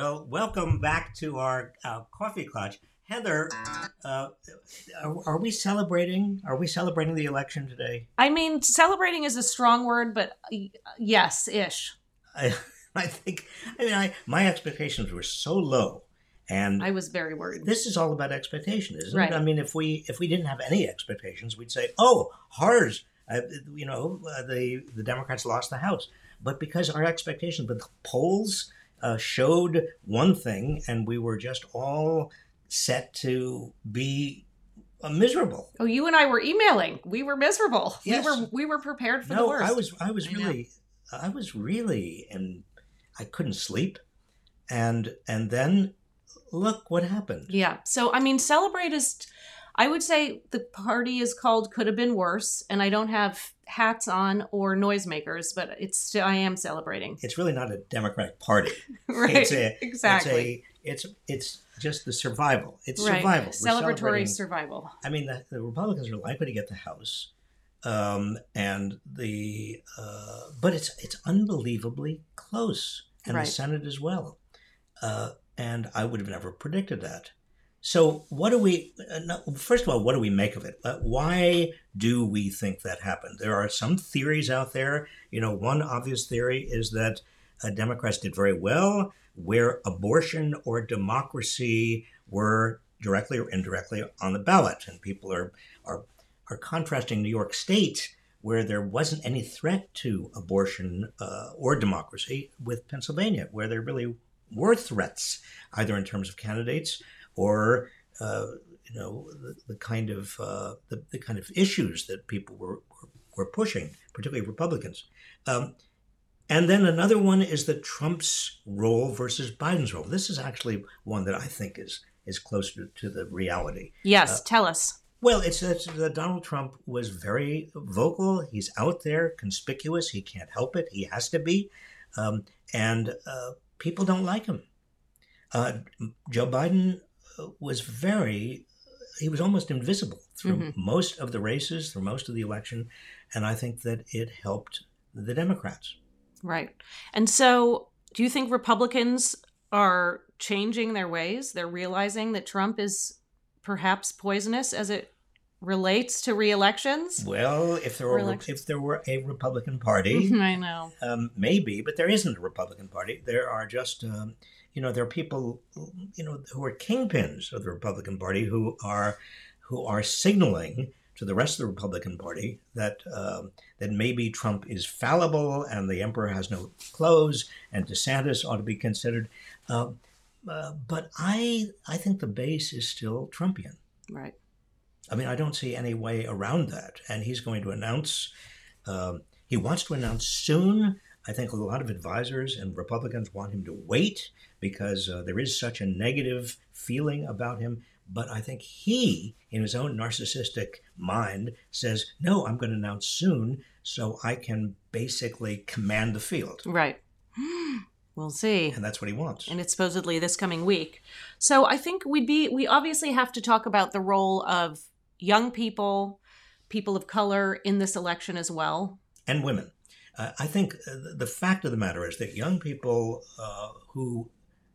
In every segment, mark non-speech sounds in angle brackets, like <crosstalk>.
Well, welcome back to our uh, coffee klatch. Heather, uh, are, are we celebrating? Are we celebrating the election today? I mean, celebrating is a strong word, but yes, ish. I, <laughs> I think. I mean, I my expectations were so low, and I was very worried. this is all about expectation, isn't Right. it? I mean, if we if we didn't have any expectations, we'd say, "Oh, horrors!" Uh, you know, uh, the the Democrats lost the House, but because our expectations, but the polls uh, showed one thing, and we were just all set to be uh, miserable. Oh, you and I were emailing. We were miserable. Yes. We were we were prepared for the No, worst. I was I was I know. really I was really and I couldn't sleep, and and then look what happened. Yeah. So I mean, celebrate is. I would say the party is called "Could Have Been Worse," and I don't have hats on or noisemakers, but it's still I am celebrating. It's really not a Democratic party. <laughs> right. It's a, exactly. It's a, it's it's just the survival. It's right. survival. Celebratory survival. I mean, the, the Republicans are likely to get the House, um, and the uh, but it's it's unbelievably close, and Right. the Senate as well. Uh, and I would have never predicted that. So, what do we? Uh, first of all, what do we make of it? Why do we think that happened? There are some theories out there. You know, one obvious theory is that uh, Democrats did very well where abortion or democracy were directly or indirectly on the ballot, and people are are are contrasting New York State, where there wasn't any threat to abortion uh, or democracy, with Pennsylvania, where there really were threats, either in terms of candidates or uh, you know the, the kind of uh, the, the kind of issues that people were were, pushing, particularly Republicans. Um, and then another one is the Trump's role versus Biden's role. This is actually one that I think is is closer to the reality. Yes. Uh, tell us. Well, it's that that Donald Trump was very vocal. He's out there, conspicuous. He can't help it. He has to be, um, and uh, people don't like him. Uh, Joe Biden uh, was very. He was almost invisible through Mhm. most of the races, through most of the election, and I think that it helped the Democrats. Right. And so, do you think Republicans are changing their ways? They're realizing that Trump is perhaps poisonous as it relates to re-elections? Well, if there were if there were a Republican Party, <laughs> I know. um, maybe, but there isn't a Republican Party. There are just, um, you know, there are people, you know, who are kingpins of the Republican Party who are who are signaling to the rest of the Republican Party that um, that maybe Trump is fallible and the emperor has no clothes, and DeSantis ought to be considered. Um, uh, but I I think the base is still Trumpian. Right. I mean, I don't see any way around that. And he's going to announce, um, he wants to announce soon. I think a lot of advisors and Republicans want him to wait because uh, there is such a negative feeling about him. But I think he, in his own narcissistic mind, says, no, I'm going to announce soon so I can basically command the field. Right. <gasps> We'll see. And that's what he wants. and it's supposedly this coming week. So I think we'd be we obviously have to talk about the role of young people, people of color in this election as well. and women. I think uh, the- the fact of the matter is that young people uh, who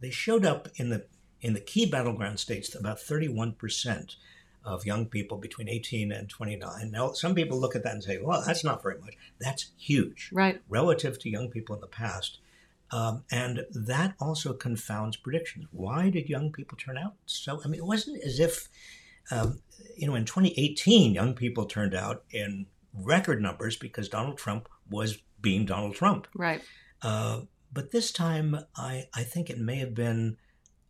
they showed up in the in the key battleground states, about 31 percent of young people between 18 and 29. Now, some people look at that and say, "Well, that's not very much." That's huge Right. relative to young people in the past. Um, and that also confounds predictions. Why did young people turn out so? I mean, it wasn't as if, um, you know, in 2018, young people turned out in record numbers because Donald Trump was being Donald Trump. Right. Uh, but this time, I, I think it may have been,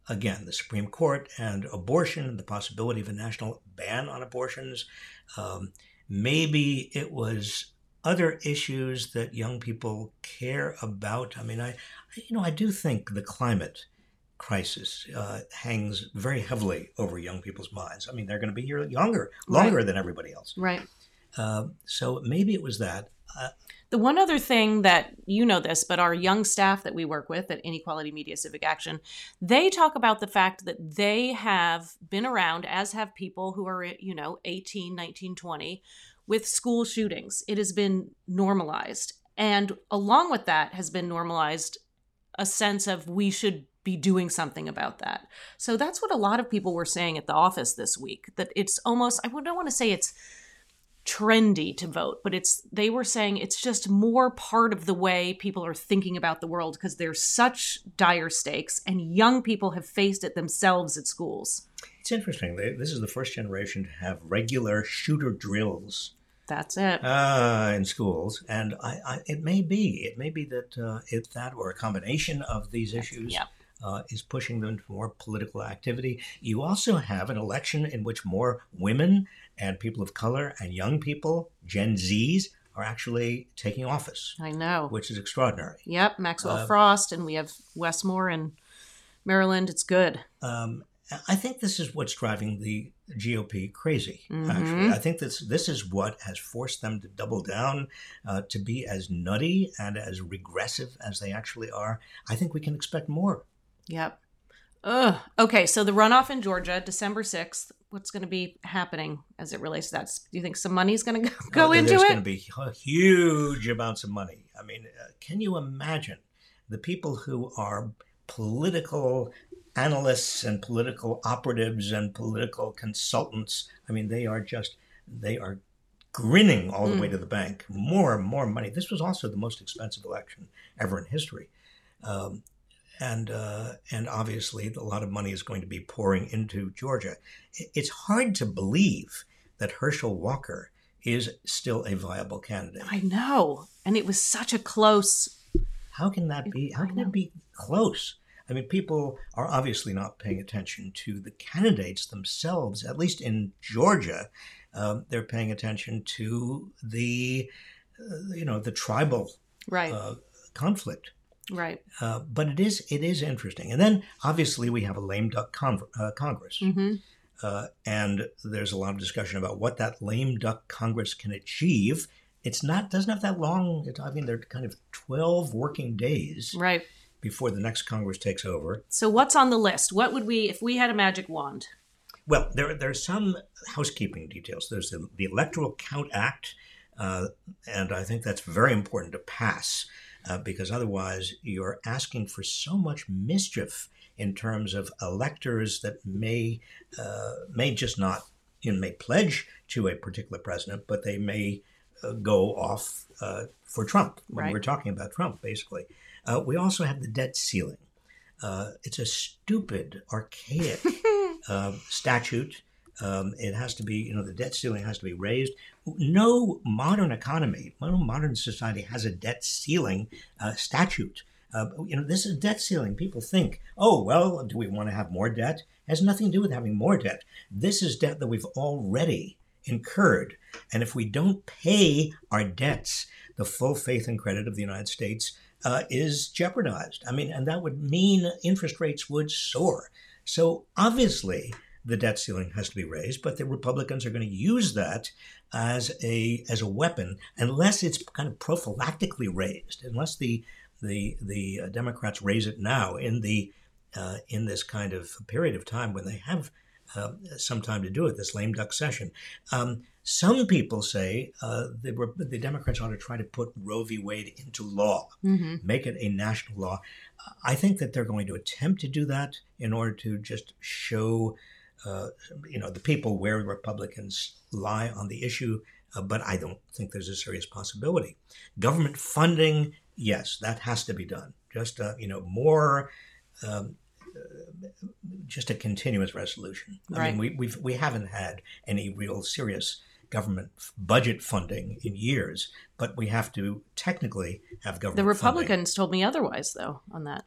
again, the Supreme Court and abortion, and the possibility of a national ban on abortions. Um, maybe it was other issues that young people care about. I mean, I, I- you know, I do think the climate crisis uh, hangs very heavily over young people's minds. I mean, they're going to be here younger, longer than everybody else. Right. Uh, so maybe it was that. Uh, The one other thing that you know this, but our young staff that we work with at Inequality Media Civic Action, they talk about the fact that they have been around, as have people who are, you know, 18, 19, 20, with school shootings. It has been normalized. And along with that has been normalized a sense of we should be doing something about that. So that's what a lot of people were saying at the office this week that it's almost I don't want to say it's trendy to vote, but it's they were saying it's just more part of the way people are thinking about the world because there's such dire stakes and young people have faced it themselves at schools. It's interesting. They, this is the first generation to have regular shooter drills. That's it. Uh, in schools, and I, I, it may be, it may be that uh, if that or a combination of these issues yeah. Uh, is pushing them to more political activity. You also have an election in which more women and people of color and young people, Gen Zs, are actually taking office, I know. which is extraordinary. Yep, Maxwell Uh, Frost, and we have Wes Moore in Maryland. It's good. Um, I think this is what's driving the GOP crazy. Mhm. Actually, I think this this is what has forced them to double down, uh, to be as nutty and as regressive as they actually are. I think we can expect more. Yep. Ugh. Okay, so the runoff in Georgia, December sixth. What's going to be happening as it relates to that? Do you think some money's going <laughs> to go Uh, into There's it? There's going to be huge amounts of money. I mean, uh, can you imagine the people who are political analysts and political operatives and political consultants? I mean, they are just they are grinning all the way Mm. to the bank. More and more money. This was also the most expensive election ever in history. Um, and uh, and obviously a lot of money is going to be pouring into Georgia. It's hard to believe that Herschel Walker is still a viable candidate. I know, and it was such a close. How can that be? How can it be close? I mean, people are obviously not paying attention to the candidates themselves. At least in Georgia, um, they're paying attention to the, uh, you know, the tribal Right, uh, conflict. Right. Uh, but it is it is interesting. And then obviously we have a lame duck con- uh, Congress, hmm uh, and there's a lot of discussion about what that lame duck Congress can achieve. It's not doesn't have that long. It, I mean, they're kind of twelve working days Right. before the next Congress takes over. So what's on the list? What would we, if we had a magic wand? Well, there there's some housekeeping details. There's the, the Electoral Count Act, uh, and I think that's very important to pass uh, because otherwise you're asking for so much mischief in terms of electors that may uh, may just not you know may pledge to a particular president, but they may uh, go off uh, for Trump when Right. we're talking about Trump, basically. Uh, we also have the debt ceiling. Uh, it's a stupid, archaic <laughs> uh, statute. Um, it has to be, you know, the debt ceiling has to be raised. No modern economy, no modern society has a debt ceiling uh, statute. Uh, you know, this is a debt ceiling. People think, oh, well, do we want to have more debt? It has nothing to do with having more debt. This is debt that we've already incurred. And if we don't pay our debts, the full faith and credit of the United States uh, is jeopardized. I mean, and that would mean interest rates would soar. So obviously, the debt ceiling has to be raised, but the Republicans are going to use that as a as a weapon unless it's kind of prophylactically raised, unless the the the uh, Democrats raise it now in the uh, in this kind of period of time when they have uh, some time to do it, this lame duck session. Um, some people say uh, the, the Democrats ought to try to put Roe v. Wade into law Mm-hmm. make it a national law. I think that they're going to attempt to do that in order to just show, uh, you know, the people where Republicans lie on the issue. Uh, but I don't think there's a serious possibility. Government funding, yes, that has to be done. Just uh, you know, more. Um, uh, just a continuous resolution. I Right. mean, we we've, we haven't had any real serious government budget funding in years, but we have to technically have government. The funding. Republicans told me otherwise, though, on that.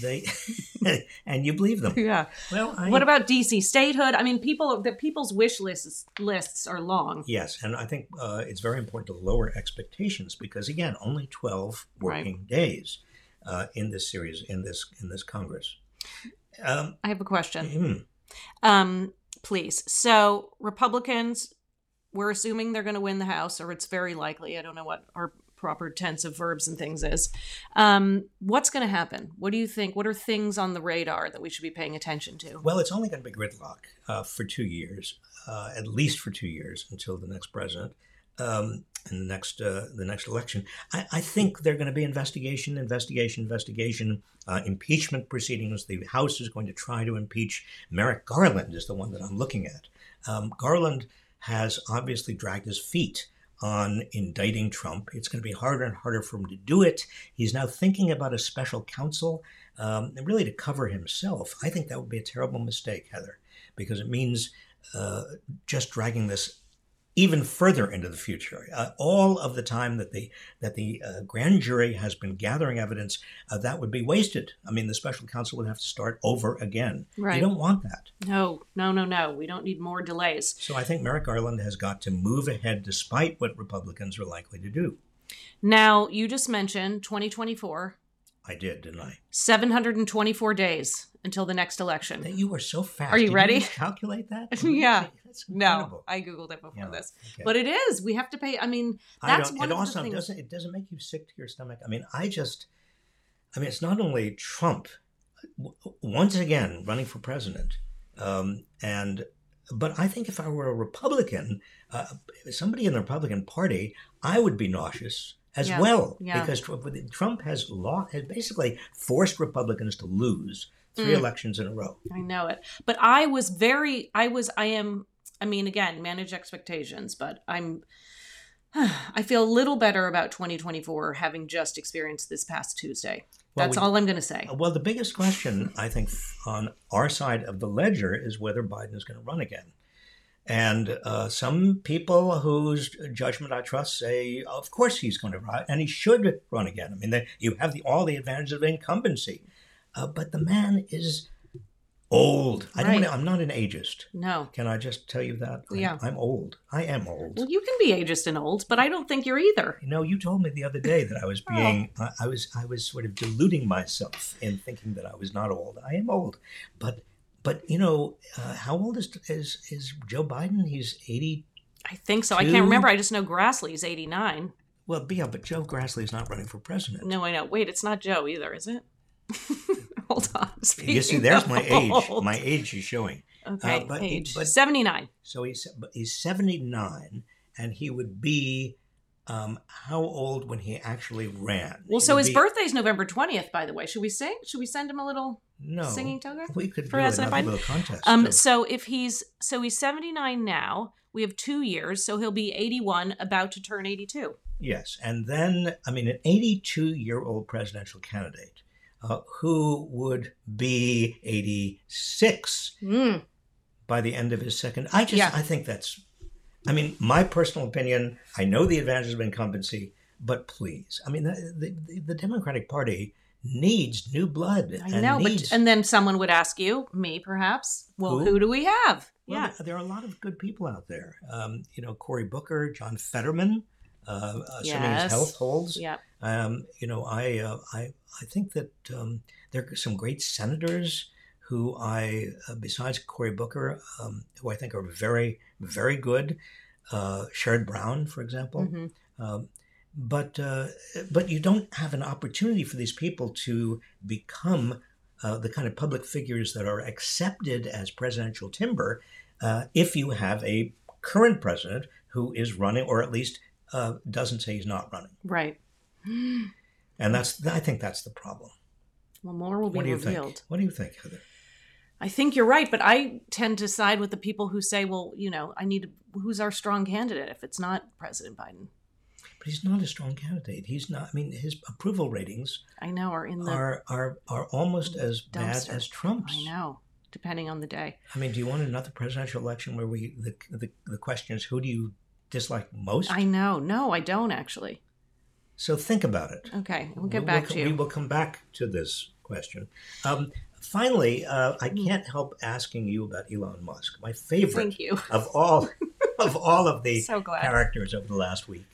They <laughs> <laughs> and you believe them. Yeah. Well, I, What about DC statehood? I mean, people, the people's wish lists lists are long. yes, and I think uh, it's very important to lower expectations because again, only twelve working days uh, in this series in this in this Congress. Um, I have a question. hmm, Um, please. So Republicans, we're assuming they're going to win the House, or it's very likely. I don't know what our proper tense of verbs and things is. Um, what's going to happen? What do you think? What are things on the radar that we should be paying attention to? well, it's only going to be gridlock uh, for two years, uh, at least for two years until the next president. um, in the next uh, the next election. I, I think they're going to be investigation, investigation, investigation, uh, impeachment proceedings. The House is going to try to impeach Merrick Garland. Is the one that I'm looking at. Um, Garland has obviously dragged his feet on indicting Trump. It's going to be harder and harder for him to do it. He's now thinking about a special counsel, um, and really to cover himself. I think that would be a terrible mistake, Heather, because it means uh, just dragging this even further into the future. Uh, all of the time that the that the uh, grand jury has been gathering evidence, uh, that would be wasted. I mean, the special counsel would have to start over again. Right. You don't want that. No, no, no, no. We don't need more delays. So I think Merrick Garland has got to move ahead, despite what Republicans are likely to do. Now, you just mentioned 2024, I did, didn't I? 724 days until the next election. That you were so fast. Are you Did ready? calculate that? <laughs> Yeah. That's No. I googled it before Yeah, this, okay. but it is. We have to pay. I mean, that's don't, one it of the things- doesn't it doesn't make you sick to your stomach. I mean, I just I mean it's not only Trump w- once again running for president. Um, and but I think if I were a Republican, uh, somebody in the Republican Party, I would be nauseous as Yeah, well yeah. because Trump, Trump has law has basically forced Republicans to lose three Mm. elections in a row. I know it. But I was very, I was, I am, I mean, again, manage expectations, but I'm, <sighs> I feel a little better about 2024 having just experienced this past Tuesday. Well, That's we- all I'm going to say. Well, the biggest question, I think, on our side of the ledger is whether Biden is going to run again. And uh, some people whose judgment I trust say, of course he's going to run, and he should run again. I mean, they, you have the, all the advantages of incumbency. Uh, but the man is old. I don't. Right. know- I'm not an ageist. No. Can I just tell you that? I'm- Yeah. I'm old. I am old. Well, you can be ageist and old, but I don't think you're either. You know, you told me the other day that I was <laughs> Oh. being, I, I was, I was sort of deluding myself in thinking that I was not old. I am old, but, but you know, uh, how old is is is Joe Biden? He's eighty. I think so. I can't remember. I just know Grassley's 89. Well, yeah, but Joe Grassley is not running for president. No, I know. Wait, it's not Joe either, is it? <laughs> Hold on. you see, there's my age. old. My age is showing. okay, uh, but- age but- 79. So he's but he's seventy nine, and he would be. Um, how old when he actually ran? Well, He so his be- birthday's November 20th, by the way. Should we sing? Should we send him a little no singing token? We could for do President another Biden? little contest. Um, of- so if he's so he's 79 now, we have two years, so he'll be 81, about to turn 82. Yes, and then I mean, an 82-year-old presidential candidate uh, who would be 86 Mm. by the end of his second. I just, Yeah. I think that's. I mean, my personal opinion. I know the advantages of incumbency, but please, I mean, the the, the Democratic Party needs new blood. I and know, needs, but and then someone would ask you, me perhaps. Well, Who? who, do we have? Well, yeah, there- are a lot of good people out there. Um, you know, Cory Booker, John Fetterman, uh, assuming his health holds. yeah. Um, you know, I, uh, I, I think that um, there are some great senators who I, uh, besides Cory Booker, um, who I think are very, very good. Uh, Sherrod Brown, for example. Mhm. But uh, but you don't have an opportunity for these people to become uh, the kind of public figures that are accepted as presidential timber uh, if you have a current president who is running, or at least uh, doesn't say he's not running. Right. <gasps> And that's I think that's the problem. Well, more will be What revealed. think? What do you think, Heather? I think you're right, but I tend to side with the people who say, well, you know, I need who's our strong candidate if it's not President Biden. But he's not a strong candidate. He's not. I mean, his approval ratings I know, are in the are are are almost as bad dumpster. as Trump's. I know, depending on the day. I mean, do you want another presidential election where we the the, the question is who do you dislike most? I know. No, I don't actually. so think about it. Okay, we'll get We back will, to you. We will come back to this question. Um, finally, uh, I Hmm. can't help asking you about Elon Musk, my favorite Thank you. of all of all of the <laughs> So characters over the last week.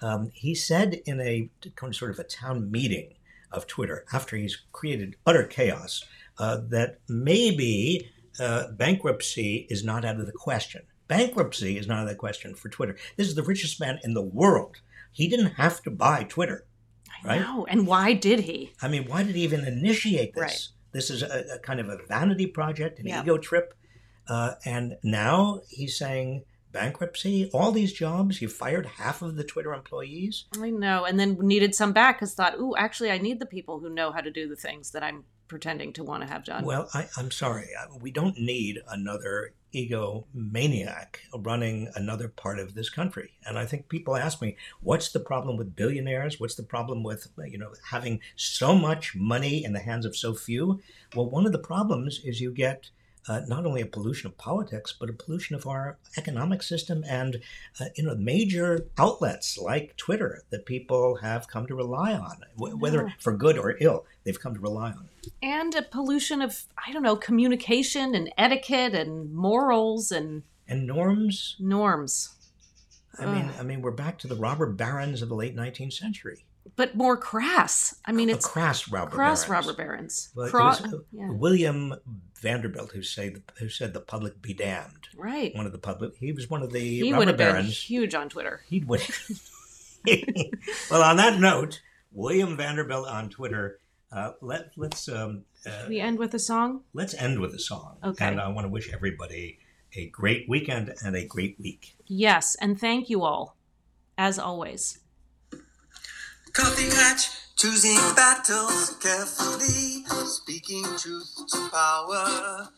Um, he said in a kind of sort of a town meeting of Twitter after he's created utter chaos uh, that maybe uh, bankruptcy is not out of the question. Bankruptcy is not out of the question for Twitter. This is the richest man in the world. He didn't have to buy Twitter. I right? know. And why did he? I mean, why did he even initiate this? Right. This is a, a kind of a vanity project, an Yeah. ego trip. Uh, and now he's saying bankruptcy, all these jobs. You fired half of the Twitter employees. I know, and then needed some back because thought, ooh, actually, I need the people who know how to do the things that I'm pretending to want to have done. Well, I, I'm sorry. Uh, we don't need another egomaniac running another part of this country. And I think people ask me, what's the problem with billionaires? What's the problem with you know having so much money in the hands of so few? Well, one of the problems is you get uh, not only a pollution of politics, but a pollution of our economic system and uh, you know major outlets like Twitter that people have come to rely on, wh- whether for good or ill, they've come to rely on. and a pollution of, I don't know, communication and etiquette and morals and And norms norms, I mean, I mean, we're back to the robber barons of the late 19th century. But more crass. I mean, A it's crass robber crass barons. robber barons. Well, Cro- uh, yeah, William Vanderbilt, who said who said the public be damned. right. One of the public, he was one of the He robber would have been barons. huge on Twitter. He'd win. <laughs> well, on that note, William Vanderbilt on Twitter. Uh, let let's um, uh, We end with a song. let's end with a song. Okay. And I want to wish everybody a great weekend and a great week. Yes, and thank you all, as always. Coffee klatch, choosing battles carefully, speaking truth to power,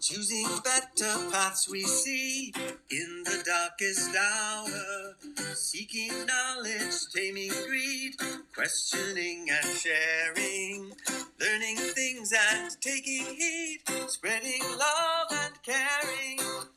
choosing better paths we see in the darkest hour, seeking knowledge, taming greed, questioning and sharing, learning things and taking heed, spreading love and caring.